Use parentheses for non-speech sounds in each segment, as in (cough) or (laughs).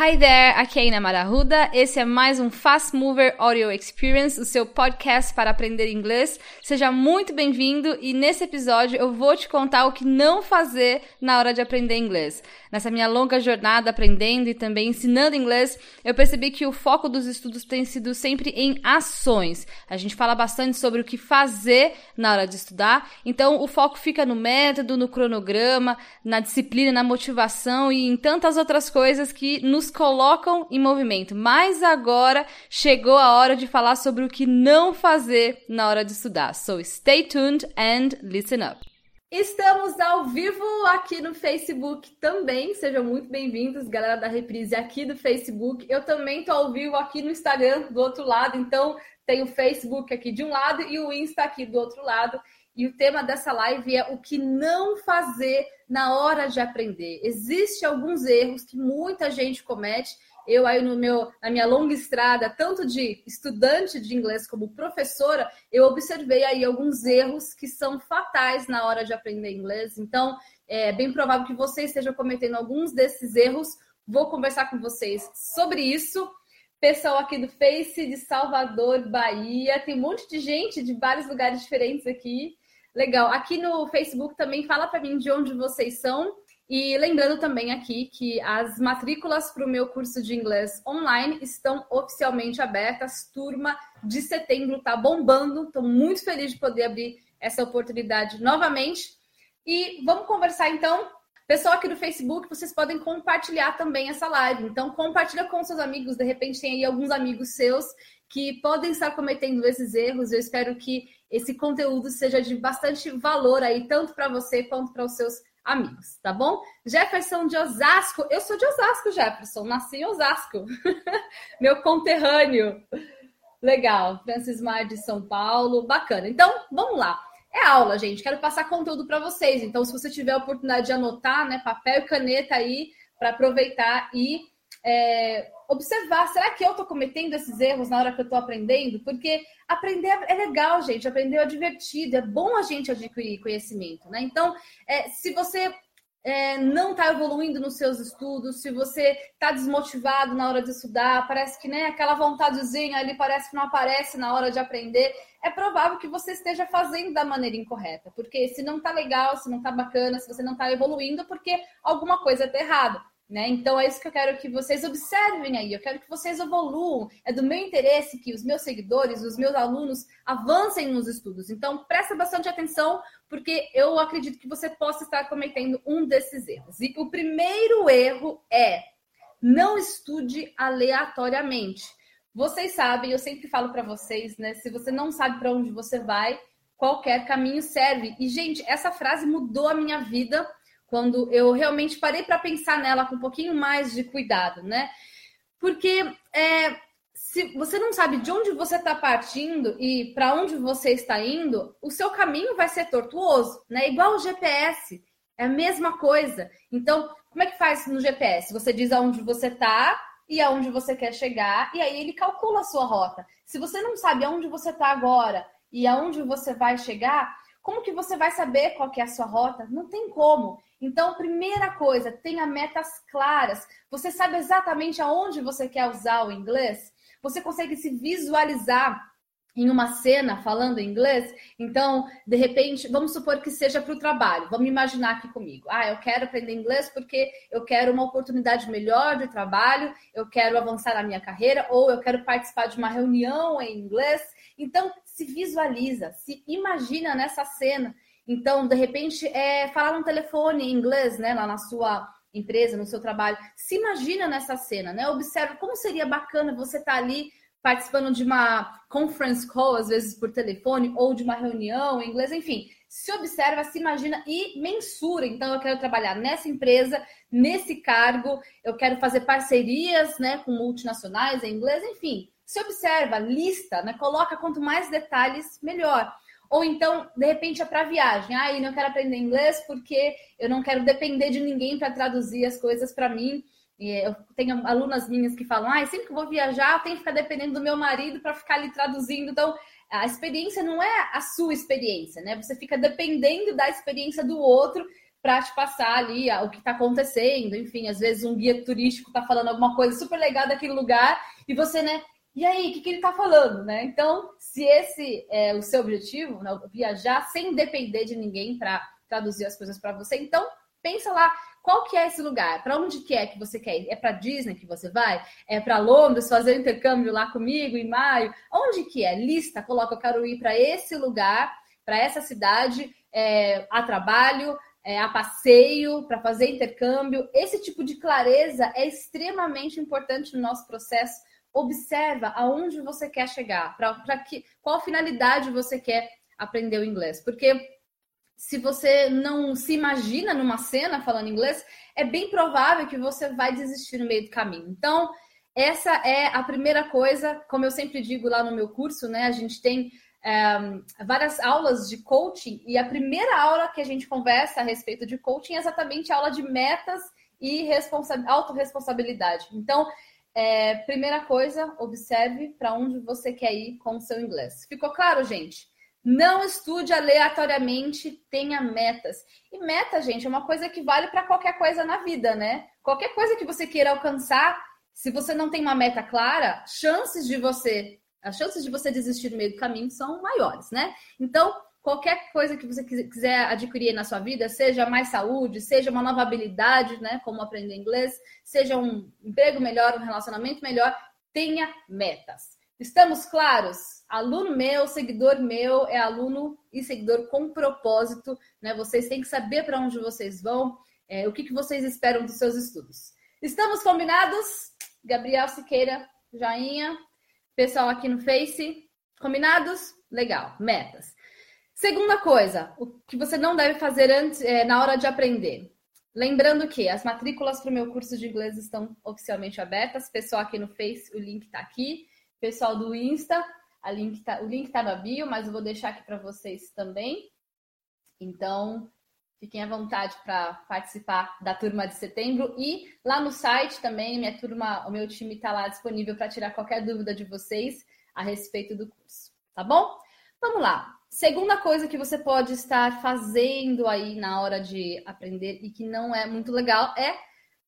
Hi there, aqui é Ina Marahuda. Esse é mais um Fast Mover Audio Experience, o seu podcast para aprender inglês. Seja muito bem-vindo e nesse episódio eu vou te contar o que não fazer na hora de aprender inglês. Nessa minha longa jornada aprendendo e também ensinando inglês, eu percebi que o foco dos estudos tem sido sempre em ações. A gente fala bastante sobre o que fazer na hora de estudar, então o foco fica no método, no cronograma, na disciplina, na motivação e em tantas outras coisas que nos colocam em movimento. Mas agora chegou a hora de falar sobre o que não fazer na hora de estudar. So stay tuned and listen up. Estamos ao vivo aqui no Facebook também. Sejam muito bem-vindos, galera da Reprise aqui do Facebook. Eu também estou ao vivo aqui no Instagram do outro lado, então tem o Facebook aqui de um lado e o Insta aqui do outro lado. E o tema dessa live é o que não fazer na hora de aprender. Existem alguns erros que muita gente comete eu aí no meu, na minha longa estrada, tanto de estudante de inglês como professora, eu observei aí alguns erros que são fatais na hora de aprender inglês. Então, é bem provável que você esteja cometendo alguns desses erros. Vou conversar com vocês sobre isso. Pessoal aqui do Face de Salvador, Bahia, tem um monte de gente de vários lugares diferentes aqui. Legal. Aqui no Facebook também fala para mim de onde vocês são. E lembrando também aqui que as matrículas para o meu curso de inglês online estão oficialmente abertas. Turma de setembro está bombando. Estou muito feliz de poder abrir essa oportunidade novamente. E vamos conversar então. Pessoal aqui do Facebook, vocês podem compartilhar também essa live. Então, compartilha com seus amigos. De repente, tem aí alguns amigos seus que podem estar cometendo esses erros. Eu espero que esse conteúdo seja de bastante valor aí, tanto para você quanto para os seus amigos, tá bom? Jefferson de Osasco, eu sou de Osasco, Jefferson, nasci em Osasco, (laughs) meu conterrâneo. Legal, Francis Mar de São Paulo, bacana. Então, vamos lá. É aula, gente. Quero passar conteúdo para vocês. Então, se você tiver a oportunidade de anotar, né, papel e caneta aí para aproveitar e é, observar, será que eu estou cometendo esses erros na hora que eu estou aprendendo? Porque aprender é legal, gente, aprender é divertido, é bom a gente adquirir conhecimento, né? Então, é, se você é, não está evoluindo nos seus estudos, se você está desmotivado na hora de estudar, parece que né, aquela vontadezinha ali parece que não aparece na hora de aprender, é provável que você esteja fazendo da maneira incorreta. Porque se não está legal, se não está bacana, se você não está evoluindo, porque alguma coisa está errada. Né? Então é isso que eu quero que vocês observem aí. Eu quero que vocês evoluam. É do meu interesse que os meus seguidores, os meus alunos avancem nos estudos. Então presta bastante atenção, porque eu acredito que você possa estar cometendo um desses erros. E o primeiro erro é não estude aleatoriamente. Vocês sabem, eu sempre falo para vocês, né? Se você não sabe para onde você vai, qualquer caminho serve. E gente, essa frase mudou a minha vida quando eu realmente parei para pensar nela com um pouquinho mais de cuidado, né? Porque é, se você não sabe de onde você está partindo e para onde você está indo, o seu caminho vai ser tortuoso, né? Igual o GPS, é a mesma coisa. Então, como é que faz no GPS? Você diz aonde você está e aonde você quer chegar, e aí ele calcula a sua rota. Se você não sabe aonde você está agora e aonde você vai chegar, como que você vai saber qual é a sua rota? Não tem como. Então, primeira coisa, tenha metas claras. Você sabe exatamente aonde você quer usar o inglês? Você consegue se visualizar em uma cena falando inglês? Então, de repente, vamos supor que seja para o trabalho. Vamos imaginar aqui comigo. Ah, eu quero aprender inglês porque eu quero uma oportunidade melhor de trabalho, eu quero avançar na minha carreira, ou eu quero participar de uma reunião em inglês. Então, se visualiza, se imagina nessa cena então, de repente, é, falar no telefone em inglês, né, lá na sua empresa, no seu trabalho. Se imagina nessa cena, né? Observa como seria bacana você estar tá ali participando de uma conference call, às vezes por telefone, ou de uma reunião em inglês, enfim. Se observa, se imagina e mensura. Então, eu quero trabalhar nessa empresa, nesse cargo, eu quero fazer parcerias né, com multinacionais em inglês, enfim. Se observa, lista, né? Coloca quanto mais detalhes, melhor. Ou então, de repente, é para viagem. Ah, eu não quero aprender inglês porque eu não quero depender de ninguém para traduzir as coisas para mim. E eu tenho alunas minhas que falam: ah, sempre que vou viajar, eu tenho que ficar dependendo do meu marido para ficar ali traduzindo. Então, a experiência não é a sua experiência, né? Você fica dependendo da experiência do outro para te passar ali o que está acontecendo. Enfim, às vezes um guia turístico está falando alguma coisa super legal daquele lugar e você, né? E aí, o que, que ele está falando, né? Então, se esse é o seu objetivo, né, viajar sem depender de ninguém para traduzir as coisas para você, então pensa lá qual que é esse lugar? Para onde que é que você quer ir? É para Disney que você vai? É para Londres fazer intercâmbio lá comigo em maio? Onde que é? Lista, coloca, eu quero ir para esse lugar, para essa cidade, é, a trabalho, é, a passeio, para fazer intercâmbio. Esse tipo de clareza é extremamente importante no nosso processo. Observa aonde você quer chegar, para que qual finalidade você quer aprender o inglês. Porque se você não se imagina numa cena falando inglês, é bem provável que você vai desistir no meio do caminho. Então, essa é a primeira coisa, como eu sempre digo lá no meu curso, né? A gente tem é, várias aulas de coaching e a primeira aula que a gente conversa a respeito de coaching é exatamente a aula de metas e responsa autorresponsabilidade. Então, é, primeira coisa, observe para onde você quer ir com o seu inglês. Ficou claro, gente? Não estude aleatoriamente, tenha metas. E meta, gente, é uma coisa que vale para qualquer coisa na vida, né? Qualquer coisa que você queira alcançar, se você não tem uma meta clara, chances de você, as chances de você desistir no meio do caminho são maiores, né? Então, qualquer coisa que você quiser adquirir na sua vida, seja mais saúde, seja uma nova habilidade, né, como aprender inglês, seja um emprego melhor, um relacionamento melhor, tenha metas. Estamos claros? Aluno meu, seguidor meu, é aluno e seguidor com propósito, né? Vocês têm que saber para onde vocês vão, é, o que, que vocês esperam dos seus estudos. Estamos combinados? Gabriel Siqueira, joinha. Pessoal aqui no Face, combinados? Legal, metas. Segunda coisa, o que você não deve fazer antes, é, na hora de aprender. Lembrando que as matrículas para o meu curso de inglês estão oficialmente abertas. Pessoal aqui no Face, o link está aqui. Pessoal do Insta, link tá, o link está na bio, mas eu vou deixar aqui para vocês também. Então, fiquem à vontade para participar da turma de setembro e lá no site também, minha turma, o meu time está lá disponível para tirar qualquer dúvida de vocês a respeito do curso, tá bom? Vamos lá. Segunda coisa que você pode estar fazendo aí na hora de aprender e que não é muito legal é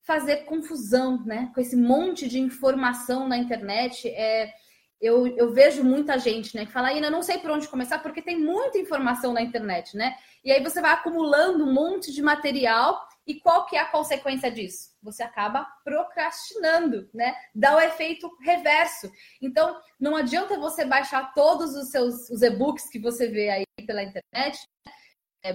fazer confusão, né? Com esse monte de informação na internet. É, eu, eu vejo muita gente, né, que fala, ainda não sei por onde começar, porque tem muita informação na internet, né? E aí você vai acumulando um monte de material e qual que é a consequência disso? Você acaba procrastinando, né? Dá o efeito reverso. Então, não adianta você baixar todos os seus os e-books que você vê aí pela internet. É,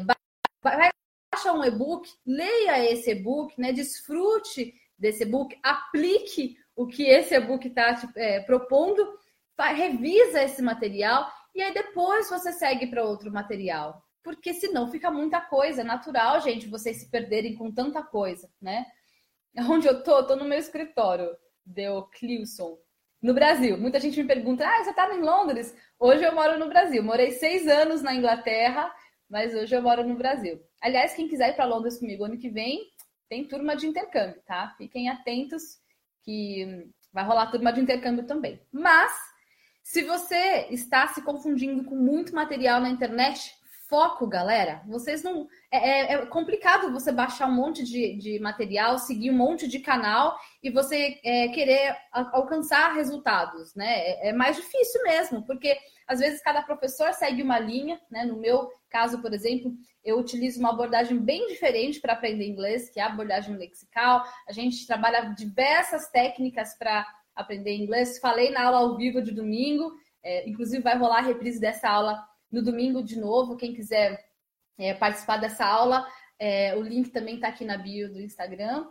vai baixa um e-book, leia esse e-book, né? Desfrute desse e-book, aplique o que esse e-book está é, propondo, revisa esse material e aí depois você segue para outro material. Porque senão fica muita coisa. É natural, gente, vocês se perderem com tanta coisa, né? (laughs) Onde eu tô? tô no meu escritório, deu Clilson, no Brasil. Muita gente me pergunta: ah, você tá em Londres? Hoje eu moro no Brasil. Morei seis anos na Inglaterra mas hoje eu moro no Brasil. Aliás, quem quiser ir para Londres comigo ano que vem, tem turma de intercâmbio, tá? Fiquem atentos que vai rolar turma de intercâmbio também. Mas, se você está se confundindo com muito material na internet, foco, galera. Vocês não. É, é, é complicado você baixar um monte de, de, material, seguir um monte de canal e você é, querer alcançar resultados, né? É, é mais difícil mesmo, porque às vezes cada professor segue uma linha, né? No meu caso, por exemplo, eu utilizo uma abordagem bem diferente para aprender inglês, que é a abordagem lexical. A gente trabalha diversas técnicas para aprender inglês. Falei na aula ao vivo de domingo, é, inclusive vai rolar a reprise dessa aula no domingo de novo. Quem quiser é, participar dessa aula, é, o link também está aqui na bio do Instagram.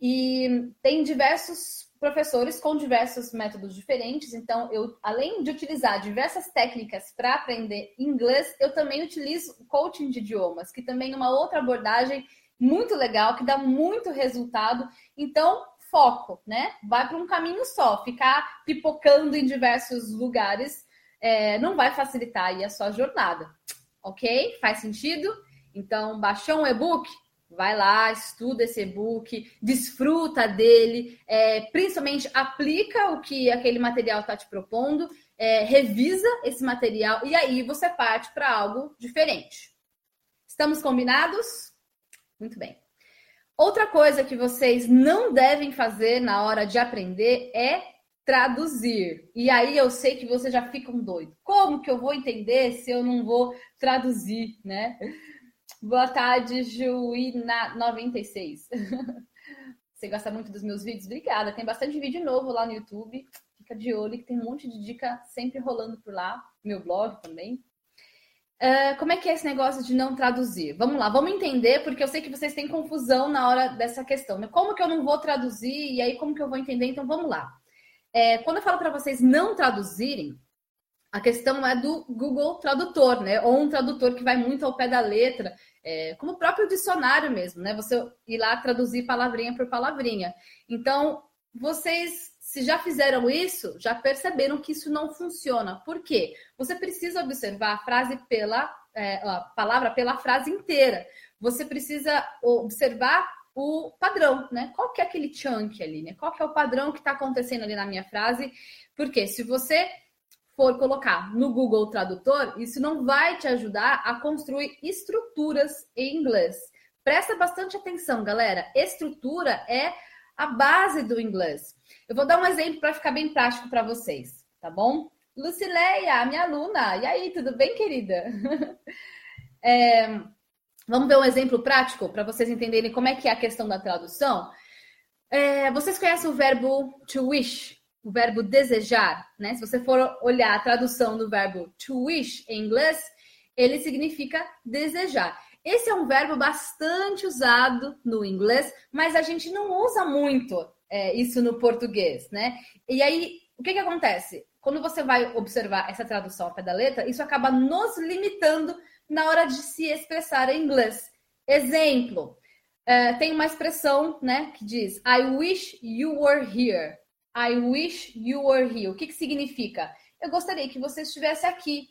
E tem diversos professores com diversos métodos diferentes. Então, eu, além de utilizar diversas técnicas para aprender inglês, eu também utilizo coaching de idiomas, que também é uma outra abordagem muito legal, que dá muito resultado. Então, foco, né? Vai para um caminho só, ficar pipocando em diversos lugares é, não vai facilitar aí a sua jornada, ok? Faz sentido? Então, baixou um e-book? Vai lá, estuda esse e-book, desfruta dele, é, principalmente aplica o que aquele material está te propondo, é, revisa esse material e aí você parte para algo diferente. Estamos combinados? Muito bem. Outra coisa que vocês não devem fazer na hora de aprender é traduzir. E aí eu sei que vocês já ficam doidos. Como que eu vou entender se eu não vou traduzir, né? Boa tarde, Juína96. (laughs) Você gosta muito dos meus vídeos? Obrigada. Tem bastante vídeo novo lá no YouTube. Fica de olho que tem um monte de dica sempre rolando por lá. Meu blog também. Uh, como é que é esse negócio de não traduzir? Vamos lá, vamos entender, porque eu sei que vocês têm confusão na hora dessa questão. Como que eu não vou traduzir? E aí, como que eu vou entender? Então, vamos lá. É, quando eu falo para vocês não traduzirem, a questão é do Google Tradutor, né? Ou um tradutor que vai muito ao pé da letra, é, como o próprio dicionário mesmo, né? Você ir lá traduzir palavrinha por palavrinha. Então, vocês, se já fizeram isso, já perceberam que isso não funciona. Por quê? Você precisa observar a frase pela é, a palavra pela frase inteira. Você precisa observar o padrão, né? Qual que é aquele chunk ali, né? Qual que é o padrão que está acontecendo ali na minha frase? Porque se você for colocar no Google Tradutor, isso não vai te ajudar a construir estruturas em inglês. Presta bastante atenção, galera. Estrutura é a base do inglês. Eu vou dar um exemplo para ficar bem prático para vocês, tá bom? Lucileia, minha aluna. E aí, tudo bem, querida? (laughs) é, vamos ver um exemplo prático para vocês entenderem como é que é a questão da tradução. É, vocês conhecem o verbo to wish? o verbo desejar, né? Se você for olhar a tradução do verbo to wish em inglês, ele significa desejar. Esse é um verbo bastante usado no inglês, mas a gente não usa muito é, isso no português, né? E aí, o que, que acontece? Quando você vai observar essa tradução ao pé da letra, isso acaba nos limitando na hora de se expressar em inglês. Exemplo, é, tem uma expressão, né, que diz I wish you were here. I wish you were here. O que, que significa? Eu gostaria que você estivesse aqui.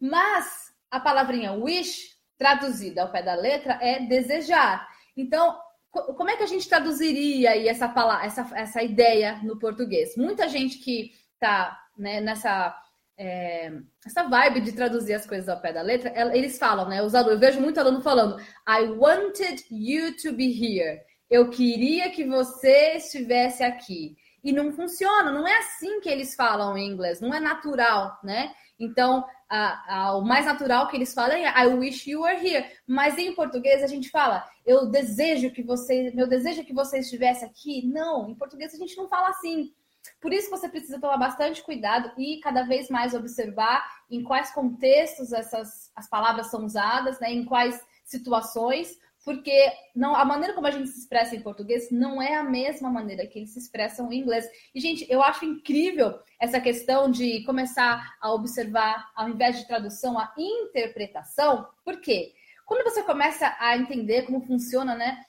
Mas a palavrinha wish, traduzida ao pé da letra, é desejar. Então, como é que a gente traduziria aí essa, palavra, essa, essa ideia no português? Muita gente que está né, nessa é, essa vibe de traduzir as coisas ao pé da letra, eles falam, né? Os alunos, eu vejo muito aluno falando, I wanted you to be here. Eu queria que você estivesse aqui e não funciona, não é assim que eles falam em inglês, não é natural, né? Então, a, a, o mais natural que eles falam é I wish you were here. Mas em português a gente fala, eu desejo que você, meu desejo é que você estivesse aqui. Não, em português a gente não fala assim. Por isso você precisa tomar bastante cuidado e cada vez mais observar em quais contextos essas as palavras são usadas, né? Em quais situações, porque não, a maneira como a gente se expressa em português não é a mesma maneira que eles se expressam em inglês. E, gente, eu acho incrível essa questão de começar a observar, ao invés de tradução, a interpretação. Por quê? Quando você começa a entender como funciona né,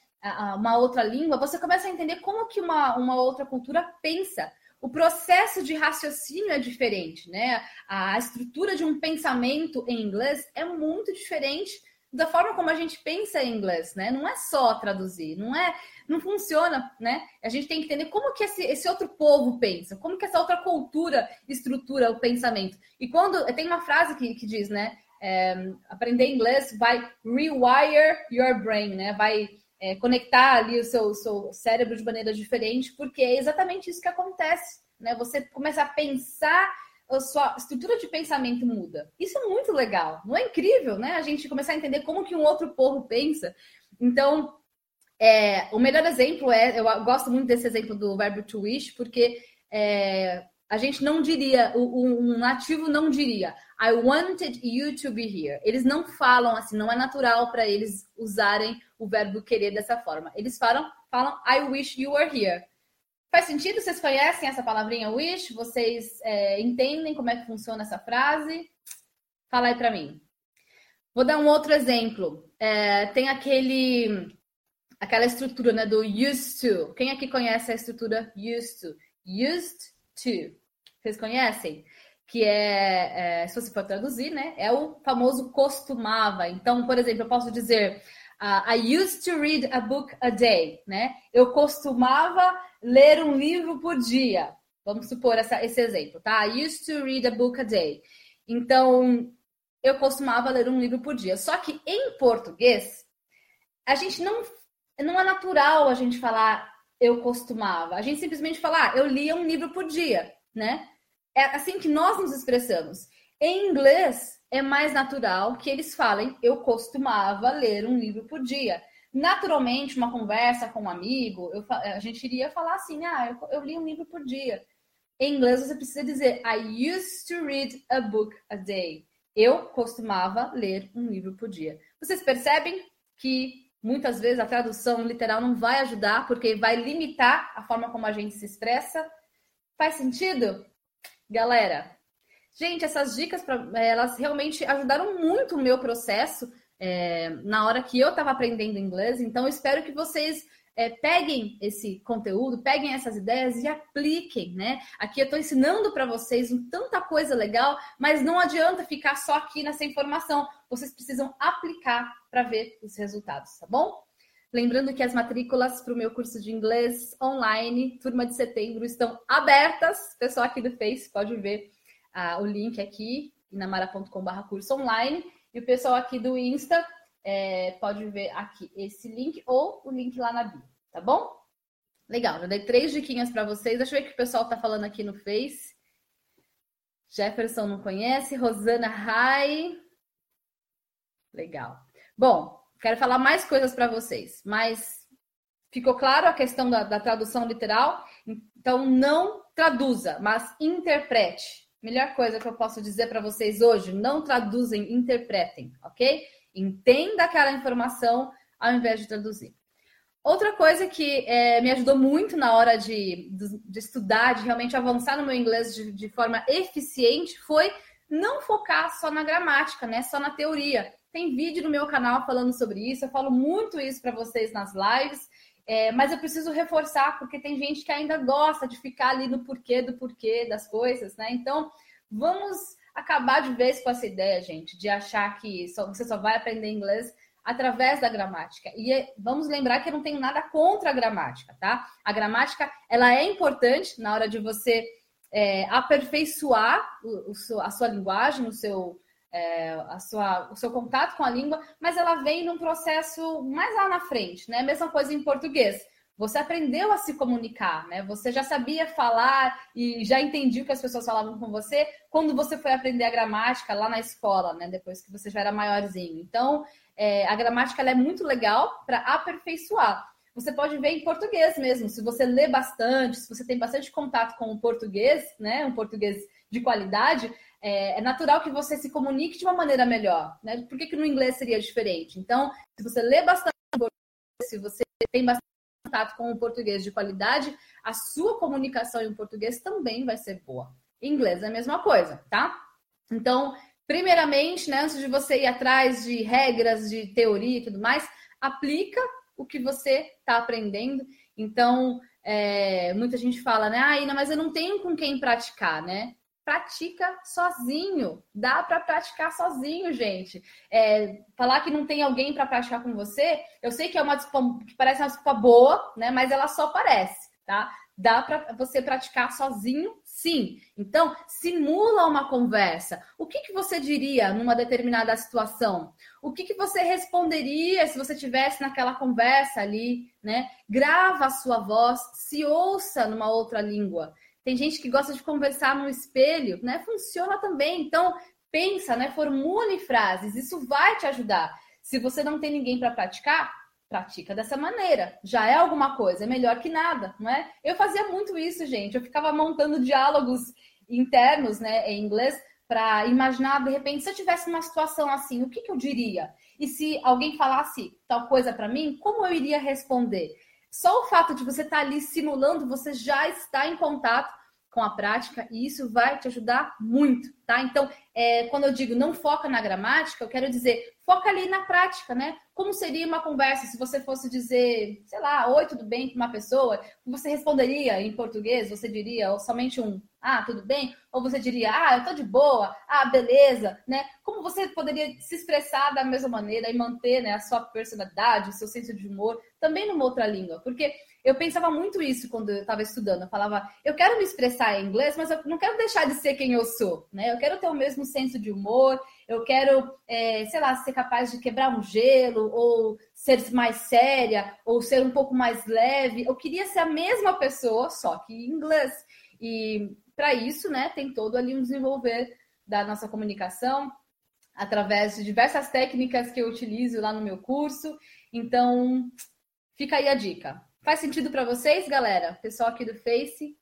uma outra língua, você começa a entender como que uma, uma outra cultura pensa. O processo de raciocínio é diferente, né? A estrutura de um pensamento em inglês é muito diferente da forma como a gente pensa em inglês, né? Não é só traduzir, não é, não funciona, né? A gente tem que entender como que esse, esse outro povo pensa, como que essa outra cultura estrutura o pensamento. E quando tem uma frase que, que diz, né? É, aprender inglês vai rewire your brain, né? Vai é, conectar ali o seu, seu cérebro de maneira diferente, porque é exatamente isso que acontece, né? Você começa a pensar a sua estrutura de pensamento muda. Isso é muito legal, não é incrível, né? A gente começar a entender como que um outro povo pensa. Então, é, o melhor exemplo é, eu gosto muito desse exemplo do verbo to wish, porque é, a gente não diria, um nativo não diria, I wanted you to be here. Eles não falam assim, não é natural para eles usarem o verbo querer dessa forma. Eles falam, falam I wish you were here. Faz sentido? Vocês conhecem essa palavrinha wish? Vocês é, entendem como é que funciona essa frase? Fala aí para mim. Vou dar um outro exemplo. É, tem aquele, aquela estrutura né, do used to. Quem aqui conhece a estrutura used to? Used to. Vocês conhecem? Que é, é, se você for traduzir, né? É o famoso costumava. Então, por exemplo, eu posso dizer uh, I used to read a book a day, né? Eu costumava ler um livro por dia. Vamos supor essa, esse exemplo, tá? I used to read a book a day. Então, eu costumava ler um livro por dia. Só que em português, a gente não não é natural a gente falar eu costumava. A gente simplesmente fala, ah, eu lia um livro por dia, né? É assim que nós nos expressamos. Em inglês, é mais natural que eles falem eu costumava ler um livro por dia. Naturalmente, uma conversa com um amigo, eu, a gente iria falar assim, ah, eu, eu li um livro por dia. Em inglês, você precisa dizer I used to read a book a day. Eu costumava ler um livro por dia. Vocês percebem que muitas vezes a tradução literal não vai ajudar, porque vai limitar a forma como a gente se expressa? Faz sentido? Galera, gente, essas dicas, pra, elas realmente ajudaram muito o meu processo é, na hora que eu estava aprendendo inglês. Então, espero que vocês é, peguem esse conteúdo, peguem essas ideias e apliquem, né? Aqui eu estou ensinando para vocês tanta coisa legal, mas não adianta ficar só aqui nessa informação. Vocês precisam aplicar para ver os resultados, tá bom? Lembrando que as matrículas para o meu curso de inglês online, turma de setembro, estão abertas. Pessoal aqui do Face pode ver ah, o link aqui, inamara.com.br curso online. E o pessoal aqui do Insta é, pode ver aqui esse link ou o link lá na bio, tá bom? Legal, já dei três diquinhas para vocês. Deixa eu ver o que o pessoal tá falando aqui no Face. Jefferson não conhece, Rosana Rai. Legal. Bom, quero falar mais coisas para vocês, mas ficou claro a questão da, da tradução literal? Então, não traduza, mas interprete. Melhor coisa que eu posso dizer para vocês hoje: não traduzem, interpretem, ok? Entenda aquela informação ao invés de traduzir. Outra coisa que é, me ajudou muito na hora de, de, estudar, de realmente avançar no meu inglês de, de, forma eficiente, foi não focar só na gramática, né? Só na teoria. Tem vídeo no meu canal falando sobre isso, eu falo muito isso para vocês nas lives, é, mas eu preciso reforçar porque tem gente que ainda gosta de ficar ali no porquê do porquê das coisas, né? Então, vamos acabar de vez com essa ideia, gente, de achar que só, você só vai aprender inglês através da gramática. E é, vamos lembrar que eu não tenho nada contra a gramática, tá? A gramática, ela é importante na hora de você é, aperfeiçoar o, o, a sua linguagem, o seu, é, a sua, o seu contato com a língua, mas ela vem num processo mais lá na frente, né? Mesma coisa em português. Você aprendeu a se comunicar, né? Você já sabia falar e já entendia o que as pessoas falavam com você quando você foi aprender a gramática lá na escola, né? Depois que você já era maiorzinho. Então, é, a gramática é muito legal para aperfeiçoar. Você pode ver em português mesmo. Se você lê bastante, se você tem bastante contato com o português, né? Um português de qualidade, é, é, natural que você se comunique de uma maneira melhor, né? Por que, que no inglês seria diferente? Então, se você lê bastante se você tem bastante contato com o português de qualidade, a sua comunicação em português também vai ser boa. Em inglês é a mesma coisa, tá? Então, primeiramente, né, antes de você ir atrás de regras, de teoria e tudo mais, aplica o que você está aprendendo. Então, é, muita gente fala, né, ah, Ina, mas eu não tenho com quem praticar, né? Pratica sozinho. Dá para praticar sozinho, gente. É, falar que não tem alguém para praticar com você, eu sei que é uma desculpa que parece uma desculpa boa, né? Mas ela só parece, tá? Dá para você praticar sozinho, sim. Então, simula uma conversa. O que, que você diria numa determinada situação? O que, que você responderia se você tivesse naquela conversa ali, né? Grava a sua voz, se ouça numa outra língua. Tem gente que gosta de conversar no espelho, né? Funciona também. Então, pensa, né? Formule frases, isso vai te ajudar. Se você não tem ninguém para praticar, pratica dessa maneira. Já é alguma coisa, é melhor que nada, não é? Eu fazia muito isso, gente. Eu ficava montando diálogos internos, né, em inglês, para imaginar, de repente, se eu tivesse uma situação assim, o que, que eu diria? E se alguém falasse tal coisa para mim, como eu iria responder? Só o fato de você estar tá ali simulando, você já está em contato com a prática e isso vai te ajudar muito, tá? Então, é, quando eu digo não foca na gramática, eu quero dizer foca ali na prática, né? Como seria uma conversa se você fosse dizer, sei lá, oi, tudo bem com uma pessoa? Você responderia em português? Você diria somente um ah, tudo bem? Ou você diria, ah, eu tô de boa, ah, beleza, né? Como você poderia se expressar da mesma maneira e manter né, a sua personalidade, o seu senso de humor, também numa outra língua? Porque eu pensava muito isso quando eu estava estudando. Eu falava, eu quero me expressar em inglês, mas eu não quero deixar de ser quem eu sou, né? Eu quero ter o mesmo senso de humor, eu quero, é, sei lá, ser capaz de quebrar um gelo, ou ser mais séria, ou ser um pouco mais leve. Eu queria ser a mesma pessoa, só que em inglês. E para isso, né, tem todo ali um desenvolver da nossa comunicação através de diversas técnicas que eu utilizo lá no meu curso. Então, fica aí a dica. Faz sentido para vocês, galera? Pessoal aqui do Face,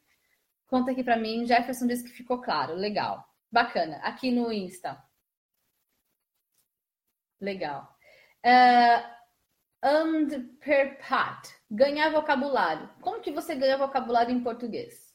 conta aqui para mim. Jefferson disse que ficou claro. Legal. Bacana. Aqui no Insta. Legal. Uh, and per pat. Ganhar vocabulário. Como que você ganha vocabulário em português?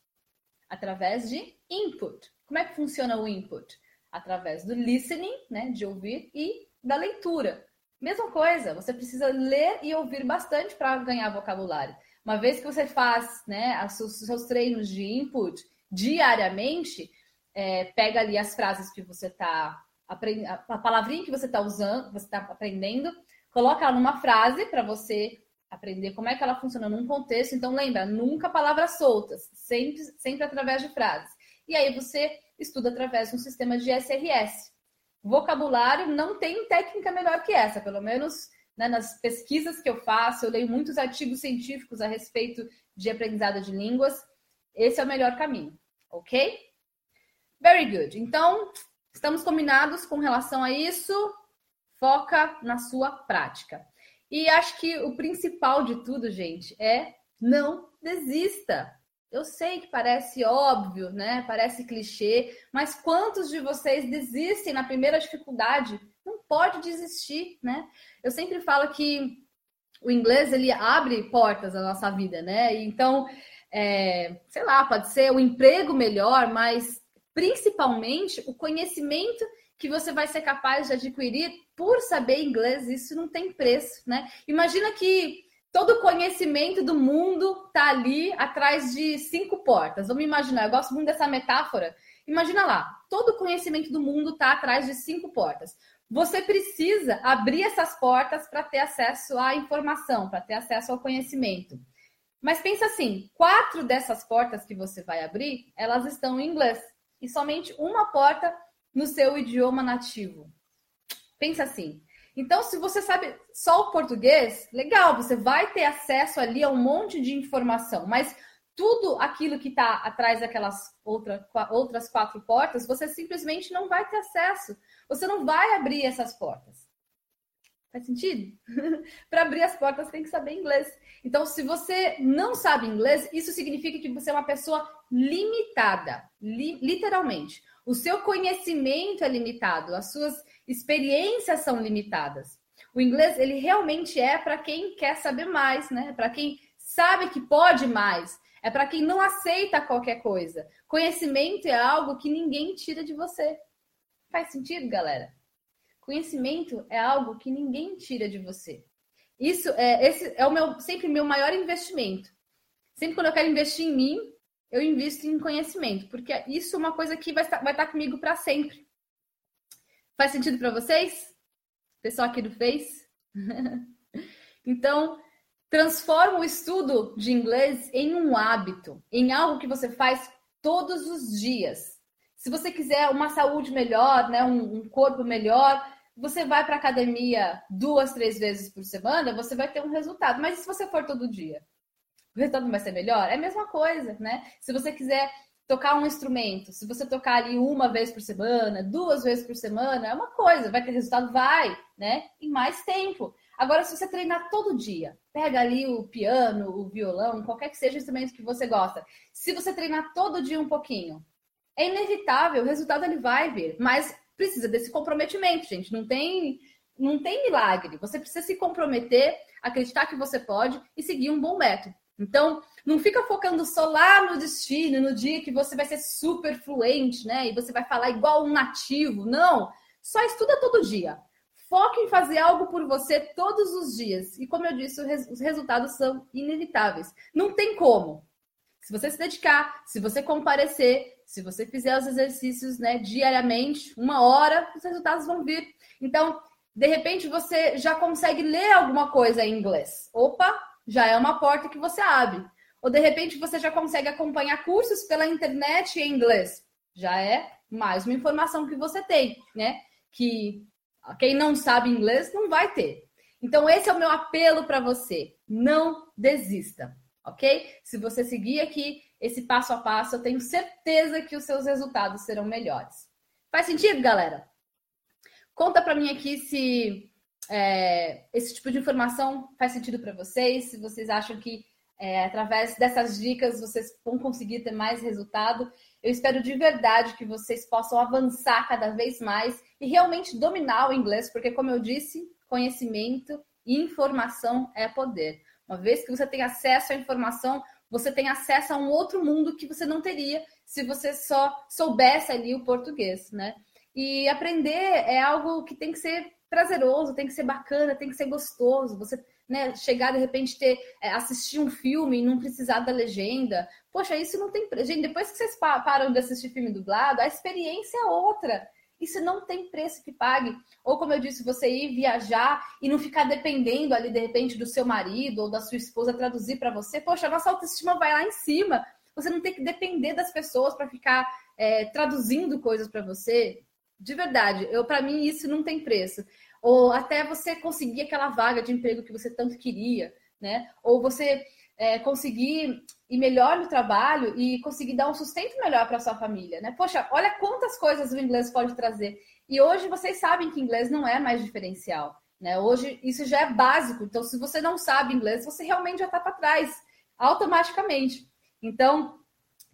Através de input. Como é que funciona o input? Através do listening, né, de ouvir, e da leitura. Mesma coisa, você precisa ler e ouvir bastante para ganhar vocabulário. Uma vez que você faz né, os seus treinos de input diariamente, é, pega ali as frases que você está aprendendo, a palavrinha que você está usando, você está aprendendo, coloca ela numa frase para você aprender como é que ela funciona num contexto. Então, lembra, nunca palavras soltas, sempre, sempre através de frases. E aí você estuda através de um sistema de SRS vocabulário não tem técnica melhor que essa, pelo menos né, nas pesquisas que eu faço, eu leio muitos artigos científicos a respeito de aprendizado de línguas. Esse é o melhor caminho, ok? Very good. Então, estamos combinados com relação a isso. Foca na sua prática. E acho que o principal de tudo, gente, é não desista. Eu sei que parece óbvio, né? Parece clichê, mas quantos de vocês desistem na primeira dificuldade? Não pode desistir, né? Eu sempre falo que o inglês ele abre portas na nossa vida, né? Então, é, sei lá, pode ser o um emprego melhor, mas principalmente o conhecimento que você vai ser capaz de adquirir por saber inglês, isso não tem preço, né? Imagina que todo o conhecimento do mundo está ali atrás de cinco portas. Vamos imaginar, eu gosto muito dessa metáfora. Imagina lá, todo o conhecimento do mundo está atrás de cinco portas. Você precisa abrir essas portas para ter acesso à informação, para ter acesso ao conhecimento. Mas pensa assim, quatro dessas portas que você vai abrir, elas estão em inglês e somente uma porta no seu idioma nativo. Pensa assim, então, se você sabe só o português, legal, você vai ter acesso ali a um monte de informação, mas tudo aquilo que está atrás daquelas outra, outras quatro portas, você simplesmente não vai ter acesso. Você não vai abrir essas portas. Faz sentido? (laughs) Para abrir as portas tem que saber inglês. Então, se você não sabe inglês, isso significa que você é uma pessoa limitada, li literalmente. O seu conhecimento é limitado, as suas experiências são limitadas. O inglês, ele realmente é para quem quer saber mais, né? Para quem sabe que pode mais. É para quem não aceita qualquer coisa. Conhecimento é algo que ninguém tira de você. Faz sentido, galera? Conhecimento é algo que ninguém tira de você. Isso é esse é o meu sempre meu maior investimento. Sempre quando eu quero investir em mim, eu invisto em conhecimento, porque isso é uma coisa que vai estar, vai estar comigo para sempre. Faz sentido para vocês? Pessoal aqui do Face? (laughs) então, transforma o estudo de inglês em um hábito, em algo que você faz todos os dias. Se você quiser uma saúde melhor, né, um, um corpo melhor, você vai para academia duas, três vezes por semana, você vai ter um resultado. Mas e se você for todo dia? O resultado vai ser melhor? É a mesma coisa, né? Se você quiser tocar um instrumento, se você tocar ali uma vez por semana, duas vezes por semana, é uma coisa, vai ter resultado? Vai, né? Em mais tempo. Agora, se você treinar todo dia, pega ali o piano, o violão, qualquer que seja o instrumento que você gosta. Se você treinar todo dia um pouquinho, é inevitável, o resultado ele vai vir, mas precisa desse comprometimento, gente. Não tem, não tem milagre. Você precisa se comprometer, acreditar que você pode e seguir um bom método. Então, não fica focando só lá no destino, no dia que você vai ser super fluente, né? E você vai falar igual um nativo. Não! Só estuda todo dia. Foque em fazer algo por você todos os dias. E como eu disse, os resultados são inevitáveis. Não tem como. Se você se dedicar, se você comparecer, se você fizer os exercícios né, diariamente, uma hora, os resultados vão vir. Então, de repente, você já consegue ler alguma coisa em inglês. Opa, já é uma porta que você abre. Ou de repente você já consegue acompanhar cursos pela internet em inglês. Já é mais uma informação que você tem, né? Que quem não sabe inglês não vai ter. Então, esse é o meu apelo para você. Não desista, ok? Se você seguir aqui esse passo a passo, eu tenho certeza que os seus resultados serão melhores. Faz sentido, galera? Conta para mim aqui se é, esse tipo de informação faz sentido para vocês, se vocês acham que é, através dessas dicas vocês vão conseguir ter mais resultado. Eu espero de verdade que vocês possam avançar cada vez mais e realmente dominar o inglês, porque, como eu disse, conhecimento e informação é poder. Uma vez que você tem acesso à informação, você tem acesso a um outro mundo que você não teria se você só soubesse ali o português, né? E aprender é algo que tem que ser prazeroso, tem que ser bacana, tem que ser gostoso. Você né, chegar de repente ter é, assistir um filme e não precisar da legenda. Poxa, isso não tem. Gente, depois que vocês param de assistir filme dublado, a experiência é outra. Isso não tem preço que pague. Ou, como eu disse, você ir viajar e não ficar dependendo ali, de repente, do seu marido ou da sua esposa traduzir para você. Poxa, a nossa autoestima vai lá em cima. Você não tem que depender das pessoas para ficar é, traduzindo coisas para você. De verdade, eu para mim isso não tem preço. Ou até você conseguir aquela vaga de emprego que você tanto queria, né? Ou você é, conseguir ir melhor no trabalho e conseguir dar um sustento melhor para sua família, né? Poxa, olha quantas coisas o inglês pode trazer. E hoje vocês sabem que inglês não é mais diferencial, né? Hoje isso já é básico. Então, se você não sabe inglês, você realmente já está para trás, automaticamente. Então,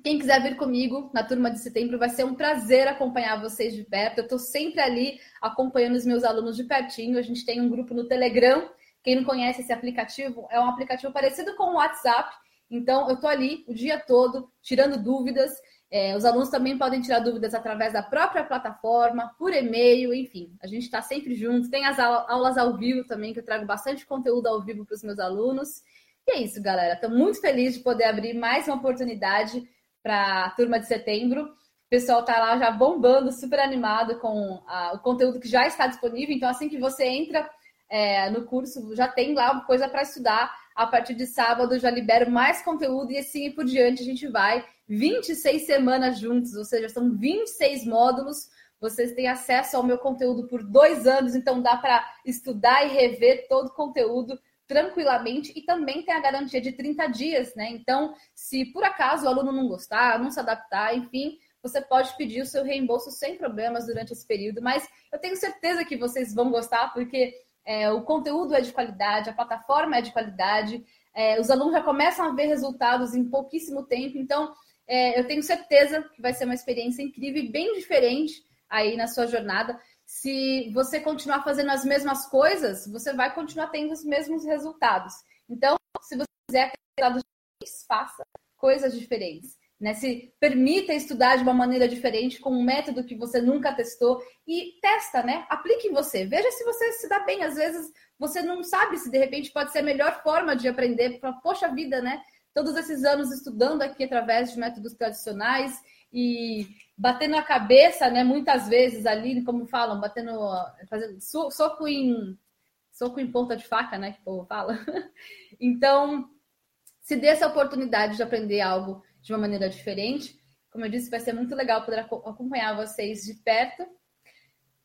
quem quiser vir comigo na turma de setembro, vai ser um prazer acompanhar vocês de perto. Eu estou sempre ali acompanhando os meus alunos de pertinho. A gente tem um grupo no Telegram quem não conhece esse aplicativo, é um aplicativo parecido com o WhatsApp. Então, eu estou ali o dia todo tirando dúvidas. É, os alunos também podem tirar dúvidas através da própria plataforma, por e-mail, enfim. A gente está sempre juntos. Tem as aulas ao vivo também, que eu trago bastante conteúdo ao vivo para os meus alunos. E é isso, galera. Estou muito feliz de poder abrir mais uma oportunidade para a turma de setembro. O pessoal está lá já bombando, super animado com a, o conteúdo que já está disponível. Então, assim que você entra é, no curso, já tem lá coisa para estudar. A partir de sábado já libero mais conteúdo e assim por diante a gente vai 26 semanas juntos, ou seja, são 26 módulos. Vocês têm acesso ao meu conteúdo por dois anos, então dá para estudar e rever todo o conteúdo tranquilamente e também tem a garantia de 30 dias, né? Então, se por acaso o aluno não gostar, não se adaptar, enfim, você pode pedir o seu reembolso sem problemas durante esse período, mas eu tenho certeza que vocês vão gostar, porque é, o conteúdo é de qualidade, a plataforma é de qualidade, é, os alunos já começam a ver resultados em pouquíssimo tempo, então é, eu tenho certeza que vai ser uma experiência incrível e bem diferente aí na sua jornada. Se você continuar fazendo as mesmas coisas, você vai continuar tendo os mesmos resultados. Então, se você quiser ter resultados diferentes, faça coisas diferentes. Né? Se permita estudar de uma maneira diferente, com um método que você nunca testou e testa, né? Aplique em você. Veja se você se dá bem. Às vezes você não sabe se de repente pode ser a melhor forma de aprender. Poxa vida, né? Todos esses anos estudando aqui através de métodos tradicionais e batendo a cabeça, né? Muitas vezes ali, como falam, batendo, fazendo soco em soco em ponta de faca, né? Que o povo fala. (laughs) Então, se dê essa oportunidade de aprender algo de uma maneira diferente. Como eu disse, vai ser muito legal poder acompanhar vocês de perto.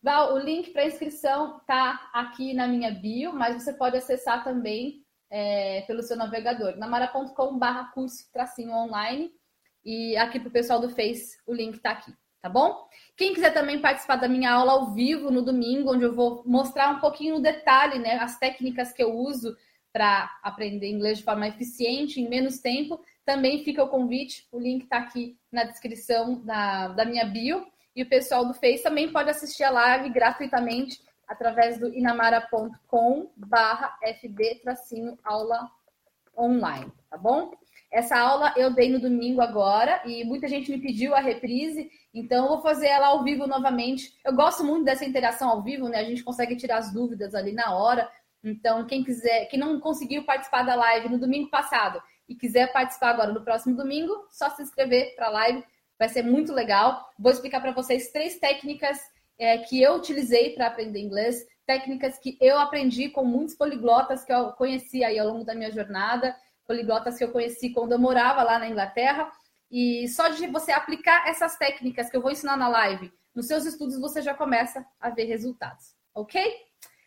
Val, o link para inscrição está aqui na minha bio, mas você pode acessar também é, pelo seu navegador, namara.com.br curso tracinho online. E aqui para o pessoal do Face, o link está aqui, tá bom? Quem quiser também participar da minha aula ao vivo no domingo, onde eu vou mostrar um pouquinho no detalhe, né, as técnicas que eu uso para aprender inglês de forma eficiente, em menos tempo, também fica o convite, o link está aqui na descrição da, da minha bio. E o pessoal do Face também pode assistir a live gratuitamente através do inamara.com barra fb aula online, tá bom? Essa aula eu dei no domingo agora e muita gente me pediu a reprise, então eu vou fazer ela ao vivo novamente. Eu gosto muito dessa interação ao vivo, né? A gente consegue tirar as dúvidas ali na hora. Então, quem quiser, quem não conseguiu participar da live no domingo passado e quiser participar agora no próximo domingo, só se inscrever para a live, vai ser muito legal. Vou explicar para vocês três técnicas é, que eu utilizei para aprender inglês, técnicas que eu aprendi com muitos poliglotas que eu conheci aí ao longo da minha jornada, poliglotas que eu conheci quando eu morava lá na Inglaterra. E só de você aplicar essas técnicas que eu vou ensinar na live nos seus estudos, você já começa a ver resultados, ok?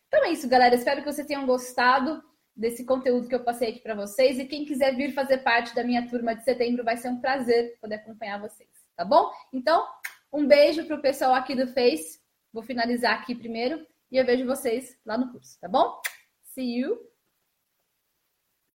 Então é isso, galera. Espero que vocês tenham gostado desse conteúdo que eu passei aqui para vocês. E quem quiser vir fazer parte da minha turma de setembro, vai ser um prazer poder acompanhar vocês, tá bom? Então, um beijo para o pessoal aqui do Face. Vou finalizar aqui primeiro e eu vejo vocês lá no curso, tá bom? See you!